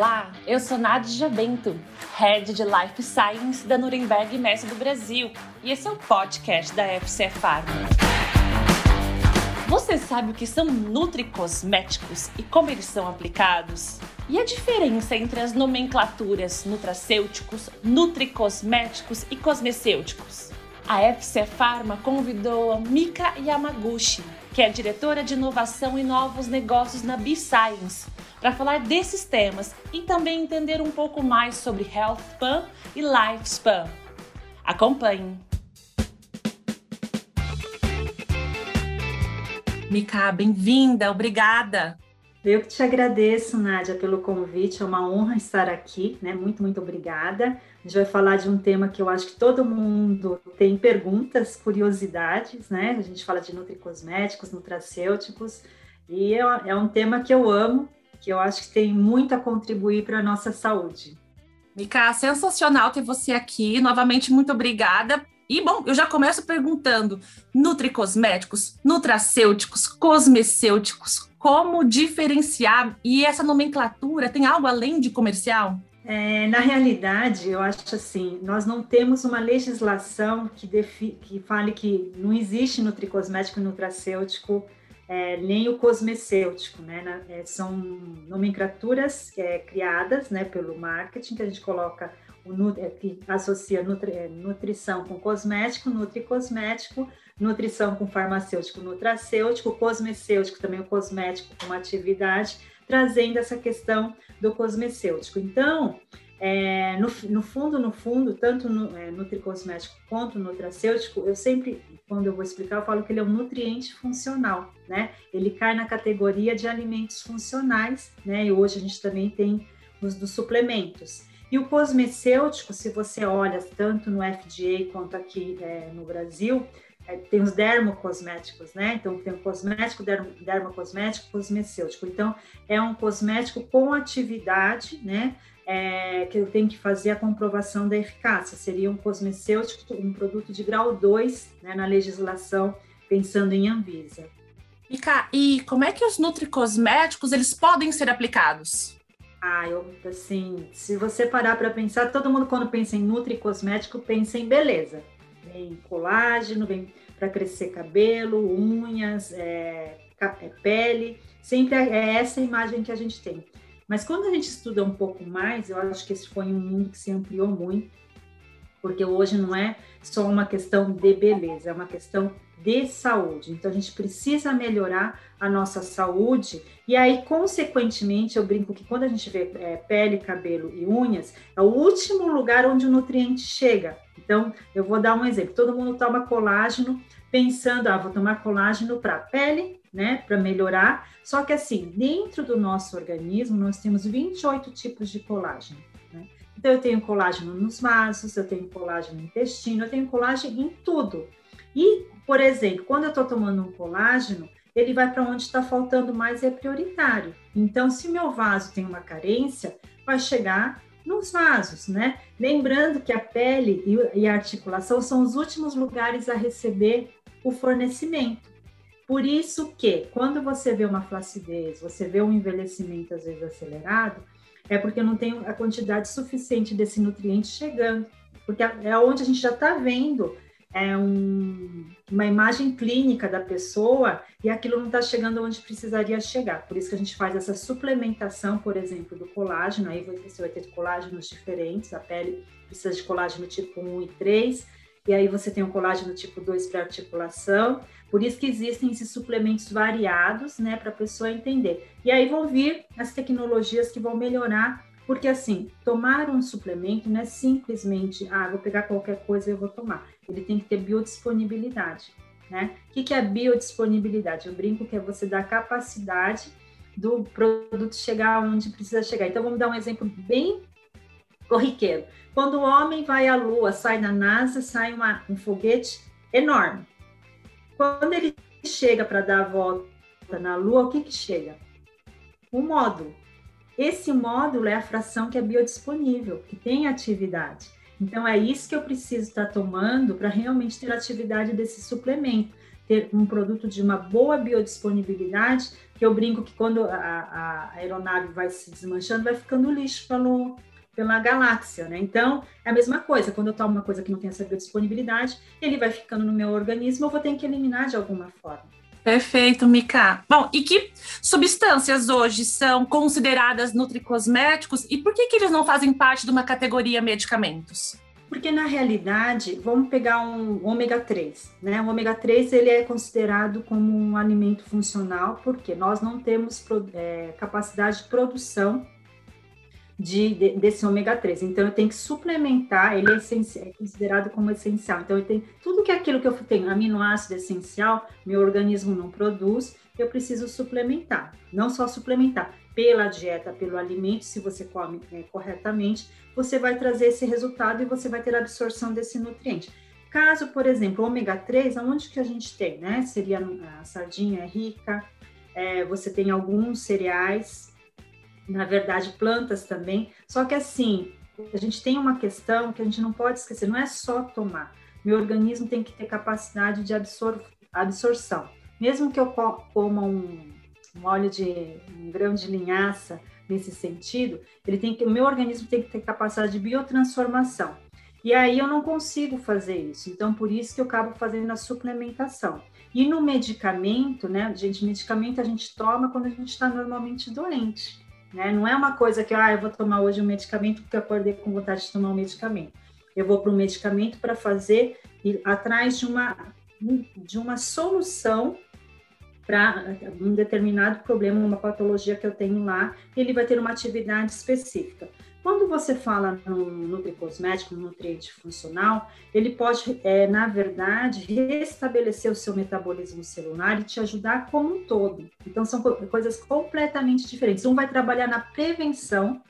Olá, eu sou Nádia Bento, Head de Life Science da Nuremberg Mestre do Brasil, e esse é o podcast da FC Pharma. Você sabe o que são nutricosméticos e como eles são aplicados? E a diferença entre as nomenclaturas nutracêuticos, nutricosméticos e cosmecêuticos? A FC Pharma convidou a Mika Yamaguchi, que é diretora de inovação e novos negócios na B-Science, para falar desses temas e também entender um pouco mais sobre Health Span e Life Span. Acompanhe! Mika, bem-vinda, obrigada! Eu que te agradeço, Nádia, pelo convite. É uma honra estar aqui, né? Muito, muito obrigada. A gente vai falar de um tema que eu acho que todo mundo tem perguntas, curiosidades, né? A gente fala de nutricosméticos, nutracêuticos, e é, é um tema que eu amo, que eu acho que tem muito a contribuir para a nossa saúde. Mica, sensacional ter você aqui. Novamente, muito obrigada. E, bom, eu já começo perguntando: nutricosméticos, nutracêuticos, cosmecêuticos, como diferenciar? E essa nomenclatura tem algo além de comercial? É, na realidade, eu acho assim, nós não temos uma legislação que, defi que fale que não existe nutricosmético e nutracêutico é, nem o cosmecêutico, né? Na, é, são nomenclaturas é, criadas né, pelo marketing, que a gente coloca, que associa nutri, é, nutrição com cosmético, nutricosmético, nutrição com farmacêutico, nutracêutico, cosmecêutico, também o cosmético com atividade, trazendo essa questão do cosmecêutico. Então, é, no, no, fundo, no fundo, tanto no é, nutricosmético quanto no nutracêutico, eu sempre, quando eu vou explicar, eu falo que ele é um nutriente funcional, né? Ele cai na categoria de alimentos funcionais, né? E hoje a gente também tem os dos suplementos. E o cosmecêutico, se você olha tanto no FDA quanto aqui é, no Brasil, é, tem os dermocosméticos, né? Então tem o cosmético, dermo, dermocosmético, cosmecêutico. Então é um cosmético com atividade, né? é, que eu tenho que fazer a comprovação da eficácia. Seria um cosmecêutico, um produto de grau 2 né, na legislação, pensando em Anvisa. Mica, e como é que os nutricosméticos eles podem ser aplicados? Ah, eu, assim, se você parar para pensar, todo mundo quando pensa em nutricosmético pensa em beleza. Vem colágeno, vem para crescer cabelo, unhas, é, é, pele. Sempre é, é essa imagem que a gente tem. Mas quando a gente estuda um pouco mais, eu acho que esse foi um mundo que se ampliou muito, porque hoje não é só uma questão de beleza, é uma questão de saúde. Então a gente precisa melhorar a nossa saúde e aí, consequentemente, eu brinco que quando a gente vê é, pele, cabelo e unhas, é o último lugar onde o nutriente chega. Então, eu vou dar um exemplo. Todo mundo toma colágeno pensando, ah, vou tomar colágeno para pele, né, para melhorar. Só que assim, dentro do nosso organismo, nós temos 28 tipos de colágeno. Né? Então, eu tenho colágeno nos vasos, eu tenho colágeno no intestino, eu tenho colágeno em tudo. E, por exemplo, quando eu estou tomando um colágeno, ele vai para onde está faltando mais e é prioritário. Então, se meu vaso tem uma carência, vai chegar nos vasos, né? Lembrando que a pele e a articulação são os últimos lugares a receber o fornecimento. Por isso que, quando você vê uma flacidez, você vê um envelhecimento às vezes acelerado, é porque não tem a quantidade suficiente desse nutriente chegando. Porque é onde a gente já está vendo é um, uma imagem clínica da pessoa e aquilo não está chegando onde precisaria chegar. Por isso que a gente faz essa suplementação, por exemplo, do colágeno. Aí você vai ter colágenos diferentes, a pele precisa de colágeno tipo 1 e 3, e aí você tem o colágeno tipo 2 para articulação. Por isso que existem esses suplementos variados, né, para a pessoa entender. E aí vão vir as tecnologias que vão melhorar, porque assim, tomar um suplemento não é simplesmente, ah, vou pegar qualquer coisa e eu vou tomar. Ele tem que ter biodisponibilidade, né? O que, que é biodisponibilidade? Eu brinco que é você dar capacidade do produto chegar onde precisa chegar. Então, vamos dar um exemplo bem corriqueiro. Quando o homem vai à Lua, sai da NASA, sai uma, um foguete enorme. Quando ele chega para dar a volta na Lua, o que, que chega? Um módulo. Esse módulo é a fração que é biodisponível, que tem atividade. Então, é isso que eu preciso estar tomando para realmente ter atividade desse suplemento. ter um produto de uma boa biodisponibilidade, que eu brinco que quando a, a aeronave vai se desmanchando, vai ficando lixo pelo, pela galáxia, né? Então, é a mesma coisa, quando eu tomo uma coisa que não tem essa biodisponibilidade, ele vai ficando no meu organismo, eu vou ter que eliminar de alguma forma. Perfeito, Mika. Bom, e que substâncias hoje são consideradas nutricosméticos e por que, que eles não fazem parte de uma categoria medicamentos? Porque na realidade, vamos pegar um ômega 3, né? O ômega 3 ele é considerado como um alimento funcional porque nós não temos é, capacidade de produção de, de, desse ômega 3. Então, eu tenho que suplementar, ele é, é, considerado como essencial. Então, eu tenho tudo que é aquilo que eu tenho, aminoácido essencial, meu organismo não produz, eu preciso suplementar. Não só suplementar, pela dieta, pelo alimento, se você come é, corretamente, você vai trazer esse resultado e você vai ter a absorção desse nutriente. Caso, por exemplo, ômega 3, aonde que a gente tem, né? Seria a sardinha é rica, é, você tem alguns cereais, na verdade, plantas também. Só que assim, a gente tem uma questão que a gente não pode esquecer, não é só tomar. Meu organismo tem que ter capacidade de absor absorção. Mesmo que eu coma um, um óleo de um grão de linhaça nesse sentido, ele tem que, o meu organismo tem que ter capacidade de biotransformação. E aí eu não consigo fazer isso. Então, por isso que eu acabo fazendo a suplementação. E no medicamento, né, gente, medicamento a gente toma quando a gente está normalmente doente. Né? Não é uma coisa que ah, eu vou tomar hoje um medicamento porque acordei com vontade de tomar um medicamento. Eu vou para um medicamento para fazer ir atrás de uma, de uma solução para um determinado problema, uma patologia que eu tenho lá, ele vai ter uma atividade específica. Quando você fala no nutricosmético, no nutriente funcional, ele pode, é, na verdade, restabelecer o seu metabolismo celular e te ajudar como um todo. Então, são coisas completamente diferentes. Um vai trabalhar na prevenção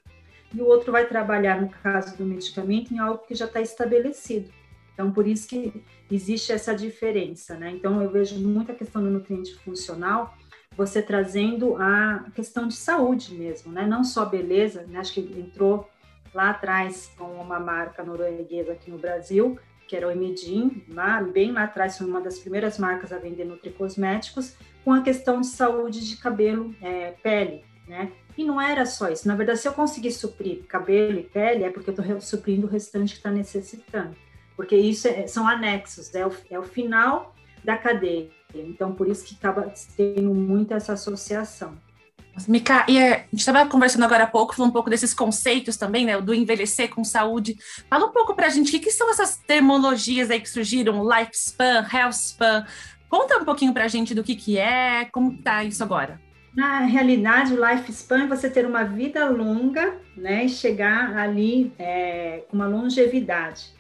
e o outro vai trabalhar, no caso do medicamento, em algo que já está estabelecido. Então, por isso que existe essa diferença, né? Então, eu vejo muita questão do nutriente funcional você trazendo a questão de saúde mesmo, né? Não só beleza, né? Acho que entrou lá atrás com uma marca norueguesa aqui no Brasil, que era o Emidin, lá, bem lá atrás foi uma das primeiras marcas a vender nutricosméticos, com a questão de saúde de cabelo, é, pele, né? E não era só isso. Na verdade, se eu conseguir suprir cabelo e pele, é porque eu estou suprindo o restante que está necessitando. Porque isso é, são anexos, é o, é o final da cadeia. Então, por isso que acaba tendo muito essa associação. Mica, e a gente estava conversando agora há pouco, falando um pouco desses conceitos também, né, do envelhecer com saúde. Fala um pouco para a gente o que, que, são essas terminologias aí que surgiram, lifespan, healthspan. Conta um pouquinho para a gente do que, que é, como está isso agora. Na realidade, o lifespan é você ter uma vida longa, né, e chegar ali é, com uma longevidade.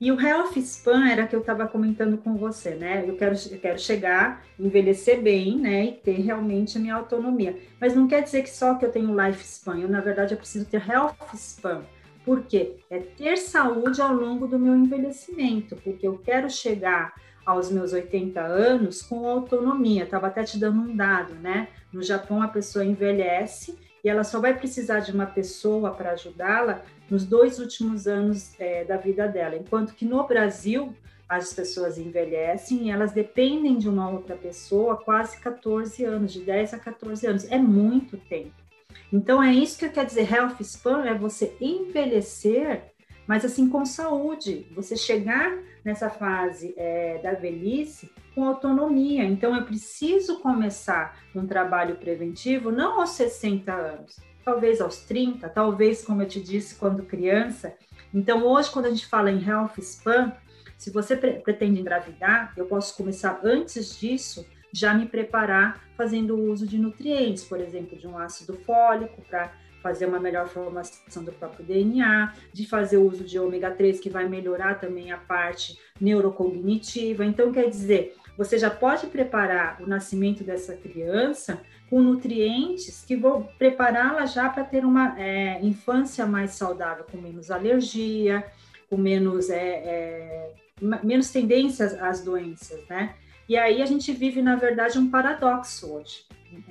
E o health span era que eu estava comentando com você, né? Eu quero, eu quero chegar, envelhecer bem, né? E ter realmente a minha autonomia. Mas não quer dizer que só que eu tenho life span. Eu, na verdade, eu preciso ter health span. Por quê? É ter saúde ao longo do meu envelhecimento. Porque eu quero chegar aos meus 80 anos com autonomia. Estava até te dando um dado, né? No Japão, a pessoa envelhece e ela só vai precisar de uma pessoa para ajudá-la nos dois últimos anos é, da vida dela, enquanto que no Brasil as pessoas envelhecem e elas dependem de uma outra pessoa quase 14 anos, de 10 a 14 anos, é muito tempo. Então é isso que quer dizer health span, é você envelhecer, mas assim com saúde, você chegar nessa fase é, da velhice com autonomia. Então eu preciso começar um trabalho preventivo não aos 60 anos, talvez aos 30, talvez, como eu te disse, quando criança. Então, hoje, quando a gente fala em health span, se você pre pretende engravidar, eu posso começar antes disso, já me preparar fazendo uso de nutrientes, por exemplo, de um ácido fólico para fazer uma melhor formação do próprio DNA, de fazer uso de ômega 3, que vai melhorar também a parte neurocognitiva. Então, quer dizer, você já pode preparar o nascimento dessa criança com nutrientes que vão prepará-la já para ter uma é, infância mais saudável, com menos alergia, com menos, é, é, menos tendências às doenças, né? E aí a gente vive, na verdade, um paradoxo hoje,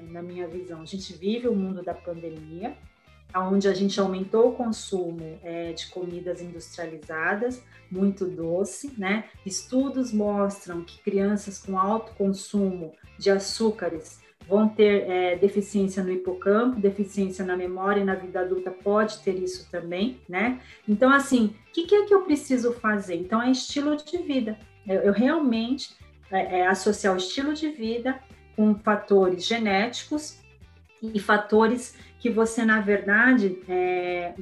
na minha visão. A gente vive o mundo da pandemia, onde a gente aumentou o consumo é, de comidas industrializadas, muito doce, né? Estudos mostram que crianças com alto consumo de açúcares vão ter é, deficiência no hipocampo, deficiência na memória e na vida adulta pode ter isso também, né? Então, assim, o que, que, é que eu preciso fazer? Então, é estilo de vida. Eu, eu realmente é, é, associar o estilo de vida com fatores genéticos e fatores que você, na verdade, é,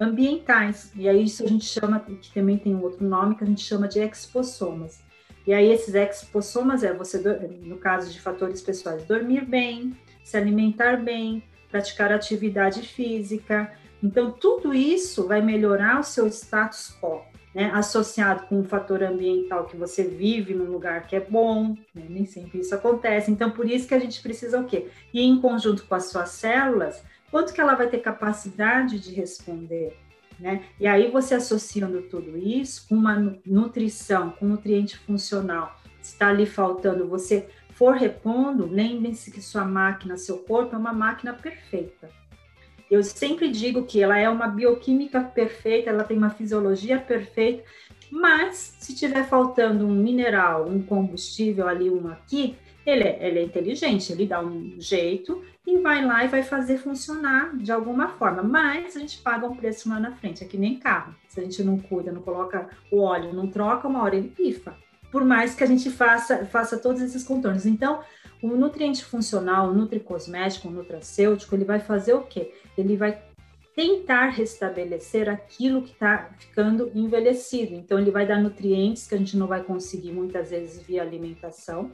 ambientais. E aí isso a gente chama, que também tem um outro nome, que a gente chama de expossomas. E aí esses expossomas é você, no caso de fatores pessoais, dormir bem, se alimentar bem, praticar atividade física. Então, tudo isso vai melhorar o seu status quo, né? associado com um fator ambiental que você vive num lugar que é bom, né? nem sempre isso acontece. Então, por isso que a gente precisa o quê? E em conjunto com as suas células, quanto que ela vai ter capacidade de responder? Né? E aí você associando tudo isso com uma nutrição, com nutriente funcional, está ali faltando, você for repondo, lembre-se que sua máquina, seu corpo é uma máquina perfeita. Eu sempre digo que ela é uma bioquímica perfeita, ela tem uma fisiologia perfeita, mas se tiver faltando um mineral, um combustível ali, um aqui, ele é, ele é inteligente, ele dá um jeito e vai lá e vai fazer funcionar de alguma forma. Mas a gente paga um preço lá na frente, é que nem carro. Se a gente não cuida, não coloca o óleo, não troca, uma hora ele pifa. Por mais que a gente faça, faça todos esses contornos. Então, o nutriente funcional, o nutricosmético, o nutracêutico, ele vai fazer o quê? Ele vai tentar restabelecer aquilo que está ficando envelhecido. Então, ele vai dar nutrientes que a gente não vai conseguir muitas vezes via alimentação.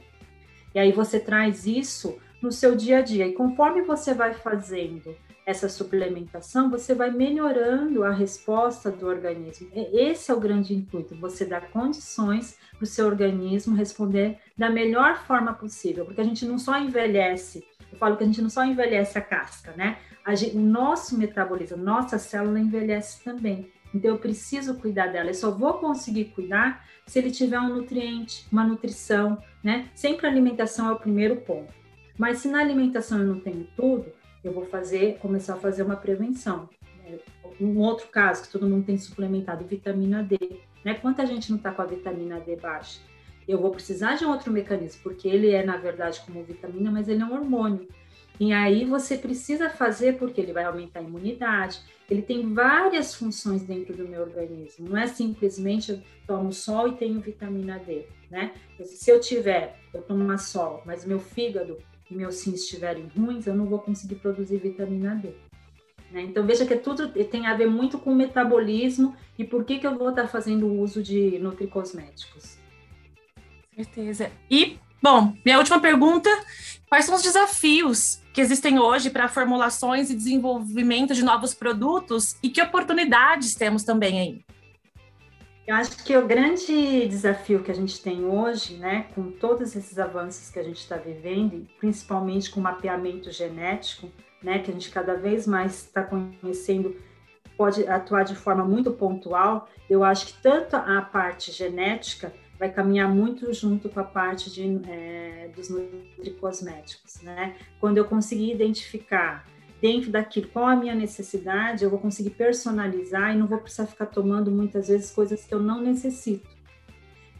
E aí você traz isso no seu dia a dia. E conforme você vai fazendo essa suplementação, você vai melhorando a resposta do organismo. Esse é o grande intuito, você dar condições para o seu organismo responder da melhor forma possível, porque a gente não só envelhece, eu falo que a gente não só envelhece a casca, né? Gente, nosso metabolismo, nossa célula envelhece também. Então eu preciso cuidar dela. Eu só vou conseguir cuidar se ele tiver um nutriente, uma nutrição, né? Sempre a alimentação é o primeiro ponto. Mas se na alimentação eu não tenho tudo, eu vou fazer, começar a fazer uma prevenção. Um outro caso que todo mundo tem suplementado, vitamina D. Né? Quanta gente não está com a vitamina D baixa? Eu vou precisar de um outro mecanismo, porque ele é, na verdade, como vitamina, mas ele é um hormônio. E aí você precisa fazer porque ele vai aumentar a imunidade. Ele tem várias funções dentro do meu organismo. Não é simplesmente eu tomo sol e tenho vitamina D, né? Se eu tiver, eu tomo sol, mas meu fígado e meus rins estiverem ruins, eu não vou conseguir produzir vitamina D. Né? Então veja que tudo tem a ver muito com o metabolismo e por que, que eu vou estar fazendo uso de nutricosméticos. Certeza. E, bom, minha última pergunta: quais são os desafios que existem hoje para formulações e desenvolvimento de novos produtos e que oportunidades temos também aí? Eu acho que o grande desafio que a gente tem hoje, né, com todos esses avanços que a gente está vivendo, principalmente com o mapeamento genético, né, que a gente cada vez mais está conhecendo, pode atuar de forma muito pontual. Eu acho que tanto a parte genética vai caminhar muito junto com a parte de, é, dos nutricosméticos, né? Quando eu conseguir identificar dentro daquilo, qual a minha necessidade, eu vou conseguir personalizar e não vou precisar ficar tomando muitas vezes coisas que eu não necessito.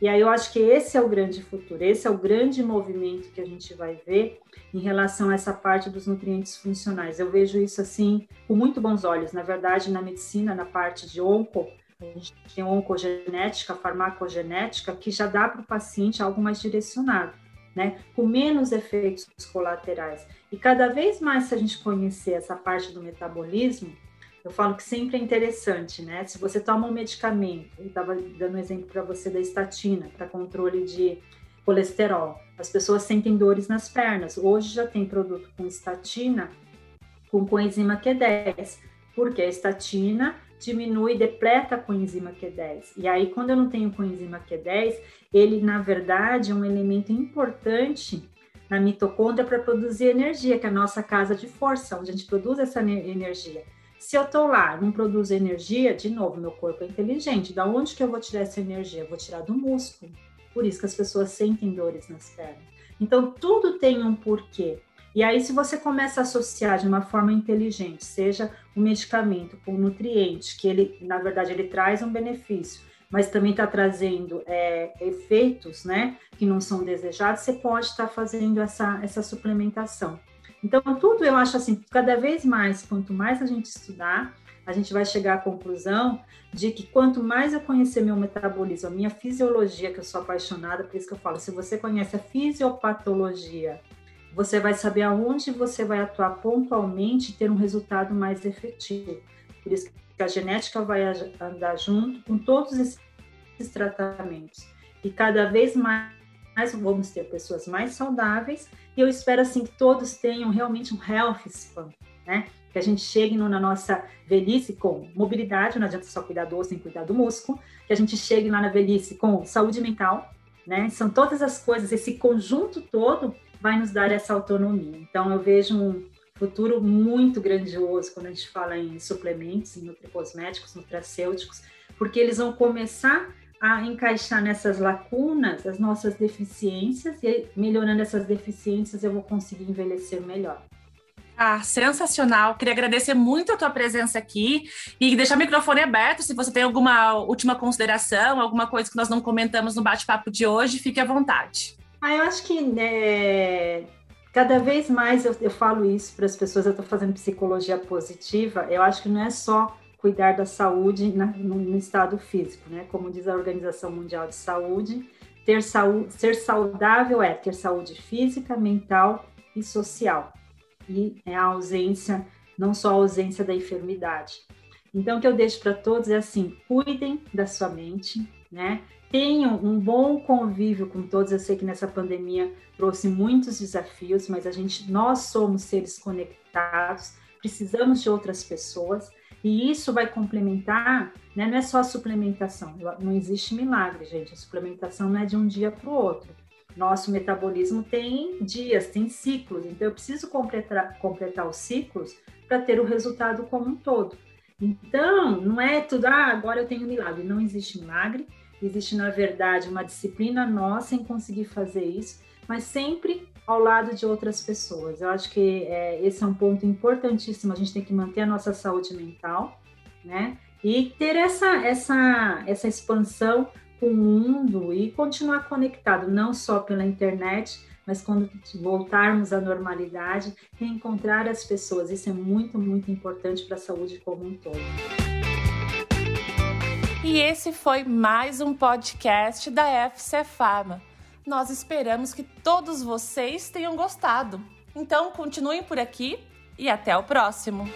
E aí eu acho que esse é o grande futuro, esse é o grande movimento que a gente vai ver em relação a essa parte dos nutrientes funcionais. Eu vejo isso assim com muito bons olhos. Na verdade, na medicina, na parte de onco, a gente tem oncogenética, farmacogenética, que já dá para o paciente algo mais direcionado, né? Com menos efeitos colaterais. E cada vez mais, se a gente conhecer essa parte do metabolismo, eu falo que sempre é interessante, né? Se você toma um medicamento, eu estava dando um exemplo para você da estatina, para controle de colesterol, as pessoas sentem dores nas pernas. Hoje já tem produto com estatina, com coenzima Q10, porque a estatina diminui, depleta a coenzima Q10. E aí, quando eu não tenho coenzima Q10, ele, na verdade, é um elemento importante na mitocôndria para produzir energia, que é a nossa casa de força, onde a gente produz essa energia. Se eu estou lá, não produzo energia, de novo, meu corpo é inteligente. Da onde que eu vou tirar essa energia? Eu vou tirar do músculo. Por isso que as pessoas sentem dores nas pernas. Então, tudo tem um porquê. E aí, se você começa a associar de uma forma inteligente, seja um medicamento com um nutriente, que ele, na verdade, ele traz um benefício, mas também está trazendo é, efeitos, né, que não são desejados, você pode estar tá fazendo essa, essa suplementação. Então, tudo eu acho assim, cada vez mais, quanto mais a gente estudar, a gente vai chegar à conclusão de que quanto mais eu conhecer meu metabolismo, a minha fisiologia, que eu sou apaixonada, por isso que eu falo, se você conhece a fisiopatologia você vai saber aonde você vai atuar pontualmente e ter um resultado mais efetivo. Por isso que a genética vai andar junto com todos esses tratamentos. E cada vez mais vamos ter pessoas mais saudáveis e eu espero assim que todos tenham realmente um health span, né? Que a gente chegue na nossa velhice com mobilidade, não adianta só cuidar do osso, nem cuidar do músculo, que a gente chegue lá na velhice com saúde mental, né? São todas as coisas, esse conjunto todo vai nos dar essa autonomia. Então, eu vejo um futuro muito grandioso quando a gente fala em suplementos, em nutricosméticos, nutracêuticos, porque eles vão começar a encaixar nessas lacunas as nossas deficiências e melhorando essas deficiências eu vou conseguir envelhecer melhor. Ah, sensacional. Queria agradecer muito a tua presença aqui e deixar o microfone aberto. Se você tem alguma última consideração, alguma coisa que nós não comentamos no bate-papo de hoje, fique à vontade. Ah, eu acho que né, cada vez mais eu, eu falo isso para as pessoas. Eu estou fazendo psicologia positiva. Eu acho que não é só cuidar da saúde na, no, no, estado físico, né? Como diz a Organização Mundial de Saúde, ter saúde, ser saudável é ter saúde física, mental e social. E é a ausência, não só a ausência da enfermidade. Então, o que eu deixo para todos é assim: cuidem da sua mente, né? Tenham um bom convívio com todos. Eu sei que nessa pandemia trouxe muitos desafios, mas a gente, nós somos seres conectados, precisamos de outras pessoas e isso vai complementar, né? Não é só suplementação, não existe milagre, gente. A suplementação não é de um dia para o outro. Nosso metabolismo tem dias, tem ciclos, então eu preciso completar, completar os ciclos para ter o resultado como um todo. Então, não é tudo, ah, agora eu tenho milagre. Não existe milagre Existe, na verdade, uma disciplina nossa em conseguir fazer isso, mas sempre ao lado de outras pessoas. Eu acho que é, esse é um ponto importantíssimo. A gente tem que manter a nossa saúde mental, né? E ter essa, essa, essa expansão com o mundo e continuar conectado, não só pela internet, mas quando voltarmos à normalidade, reencontrar as pessoas. Isso é muito, muito importante para a saúde como um todo. E esse foi mais um podcast da FC Pharma. Nós esperamos que todos vocês tenham gostado. Então, continuem por aqui e até o próximo.